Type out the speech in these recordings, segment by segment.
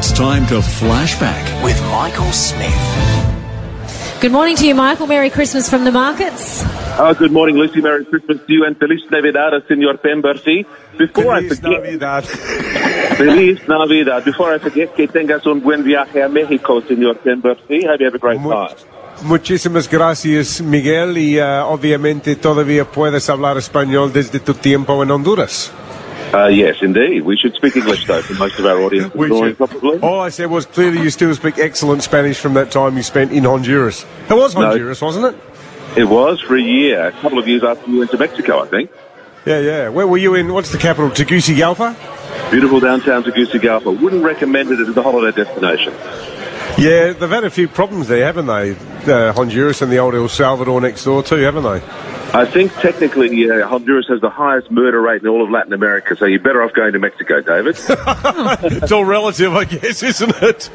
It's time to flashback with Michael Smyth. Good morning to you, Michael. Merry Christmas from the markets. Oh, good morning, Lucy. Merry Christmas to you and Feliz Navidad, Senor Pemberti. Before I forget, Navidad. Feliz Navidad. Before I forget, que tengas un buen viaje a Mexico, Senor Pemberti. Hope you have a great Mu- time. Muchísimas gracias, Miguel, y uh, obviamente todavía puedes hablar español desde tu tiempo en Honduras. Uh, yes, indeed. We should speak English, though, for most of our audience. We should- probably. All I said was clearly you still speak excellent Spanish from that time you spent in Honduras. It was No. Honduras, wasn't it? It was for a year, a couple of years after you went to Mexico, I think. Yeah, yeah. Where were you in? What's the capital? Tegucigalpa? Beautiful downtown Tegucigalpa. Wouldn't recommend it as a holiday destination. Yeah, they've had a few problems there, haven't they? Uh, Honduras and the old El Salvador next door too, haven't they? I think technically uh, Honduras has the highest murder rate in all of Latin America, so you're better off going to Mexico, David. it's all relative, I guess, isn't it?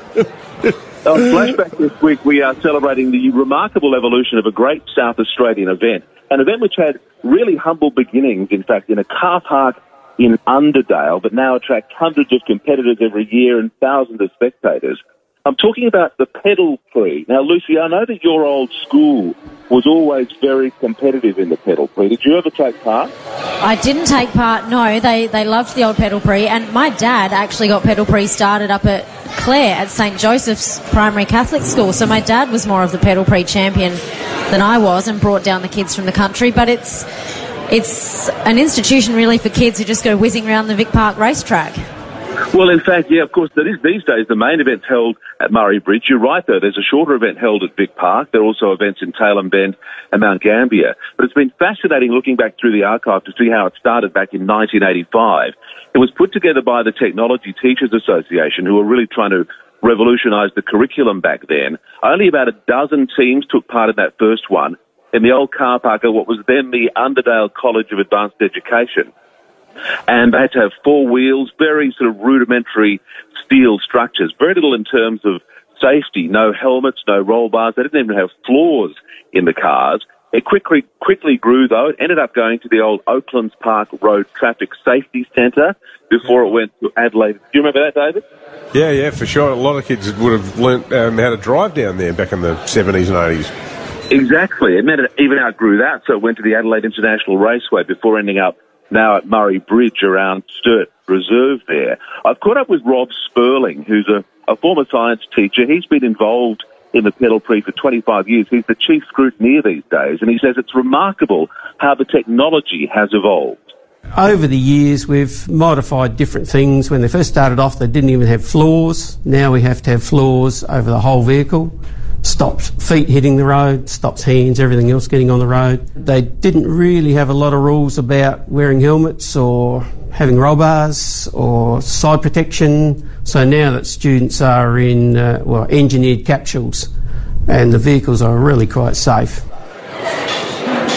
On Flashback this week, we are celebrating the remarkable evolution of a great South Australian event. An event which had really humble beginnings, in fact, in a car park in Underdale, but now attracts hundreds of competitors every year and thousands of spectators. I'm talking about the pedal prix. Now, Lucy, I know that your old school was always very competitive in the pedal prix. Did you ever take part? I didn't take part. No, they they loved the old pedal prix, and my dad actually got pedal prix started up at Clare at St Joseph's Primary Catholic School. So my dad was more of the pedal prix champion than I was, and brought down the kids from the country. But it's it's an institution really for kids who just go whizzing around the Vic Park racetrack. Well, in fact, yeah, of course, that is these days the main event's held at Murray Bridge. You're right, though. There's a shorter event held at Vic Park. There are also events in Tailem Bend and Mount Gambier. But it's been fascinating looking back through the archive to see how it started back in 1985. It was put together by the Technology Teachers Association, who were really trying to revolutionise the curriculum back then. Only about a dozen teams took part in that first one in the old car park of what was then the Underdale College of Advanced Education and they had to have four wheels, very sort of rudimentary steel structures, very little in terms of safety, no helmets, no roll bars. They didn't even have floors in the cars. It quickly quickly grew though. It ended up going to the old Oaklands Park Road Traffic Safety Centre before it went to Adelaide. Do you remember that, David? Yeah, yeah, for sure. A lot of kids would have learnt um, how to drive down there back in the 70s and 80s. Exactly. It meant it even outgrew that, so it went to the Adelaide International Raceway before ending up now at Murray Bridge around Sturt Reserve there. I've caught up with Rob Sperling, who's a, a former science teacher. He's been involved in the pedal prix for 25 years. He's the chief scrutineer these days, and he says it's remarkable how the technology has evolved. Over the years, we've modified different things. When they first started off, they didn't even have floors. Now we have to have floors over the whole vehicle. Stops feet hitting the road, stops hands, everything else getting on the road. They didn't really have a lot of rules about wearing helmets or having roll bars or side protection. So now that students are in, uh, well, engineered capsules and the vehicles are really quite safe.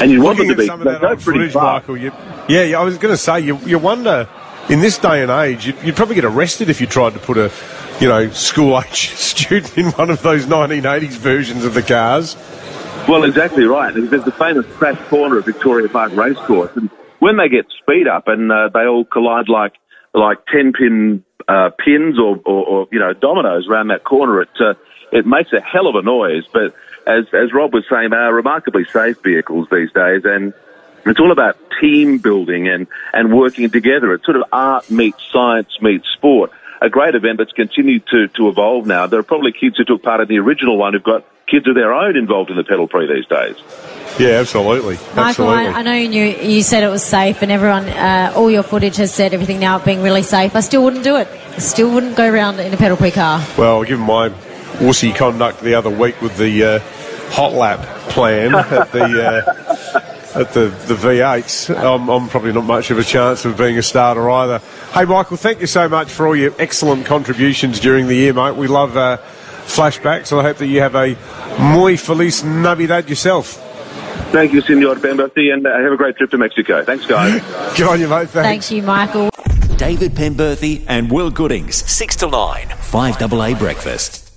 And you want them to be, some of that go old pretty footage, fast. Michael, you, yeah, yeah, I was going to say, you, you wonder, in this day and age, you'd, you'd probably get arrested if you tried to put a, you know, school-age student in one of those 1980s versions of the cars. Well, exactly right. There's the famous crash corner of Victoria Park Racecourse, and when they get speed up and uh, they all collide like like ten pin uh, pins or, or, or you know dominoes around that corner, it uh, it makes a hell of a noise. But as as Rob was saying, they are remarkably safe vehicles these days, and it's all about team building and and working together. It's sort of art meets science meets sport. A great event that's continued to, to evolve now. There are probably kids who took part in the original one who've got kids of their own involved in the pedal prix these days. Yeah, absolutely. Michael, absolutely. I, I know you knew, you said it was safe, and everyone, uh, all your footage has said everything now being really safe. I still wouldn't do it. I still wouldn't go around in a pedal prix car. Well, given my wussy conduct the other week with the uh, hot lap plan at the uh, at the, the V8s, I'm, I'm probably not much of a chance of being a starter either. Hey, Michael, thank you so much for all your excellent contributions during the year, mate. We love uh, flashbacks, and I hope that you have a muy feliz Navidad yourself. Thank you, Senor Pemberti, and uh, have a great trip to Mexico. Thanks, guys. Good on you, mate. Thank you, Michael. David Penberthy and Will Goodings, 6 to 9, 5AA Breakfast.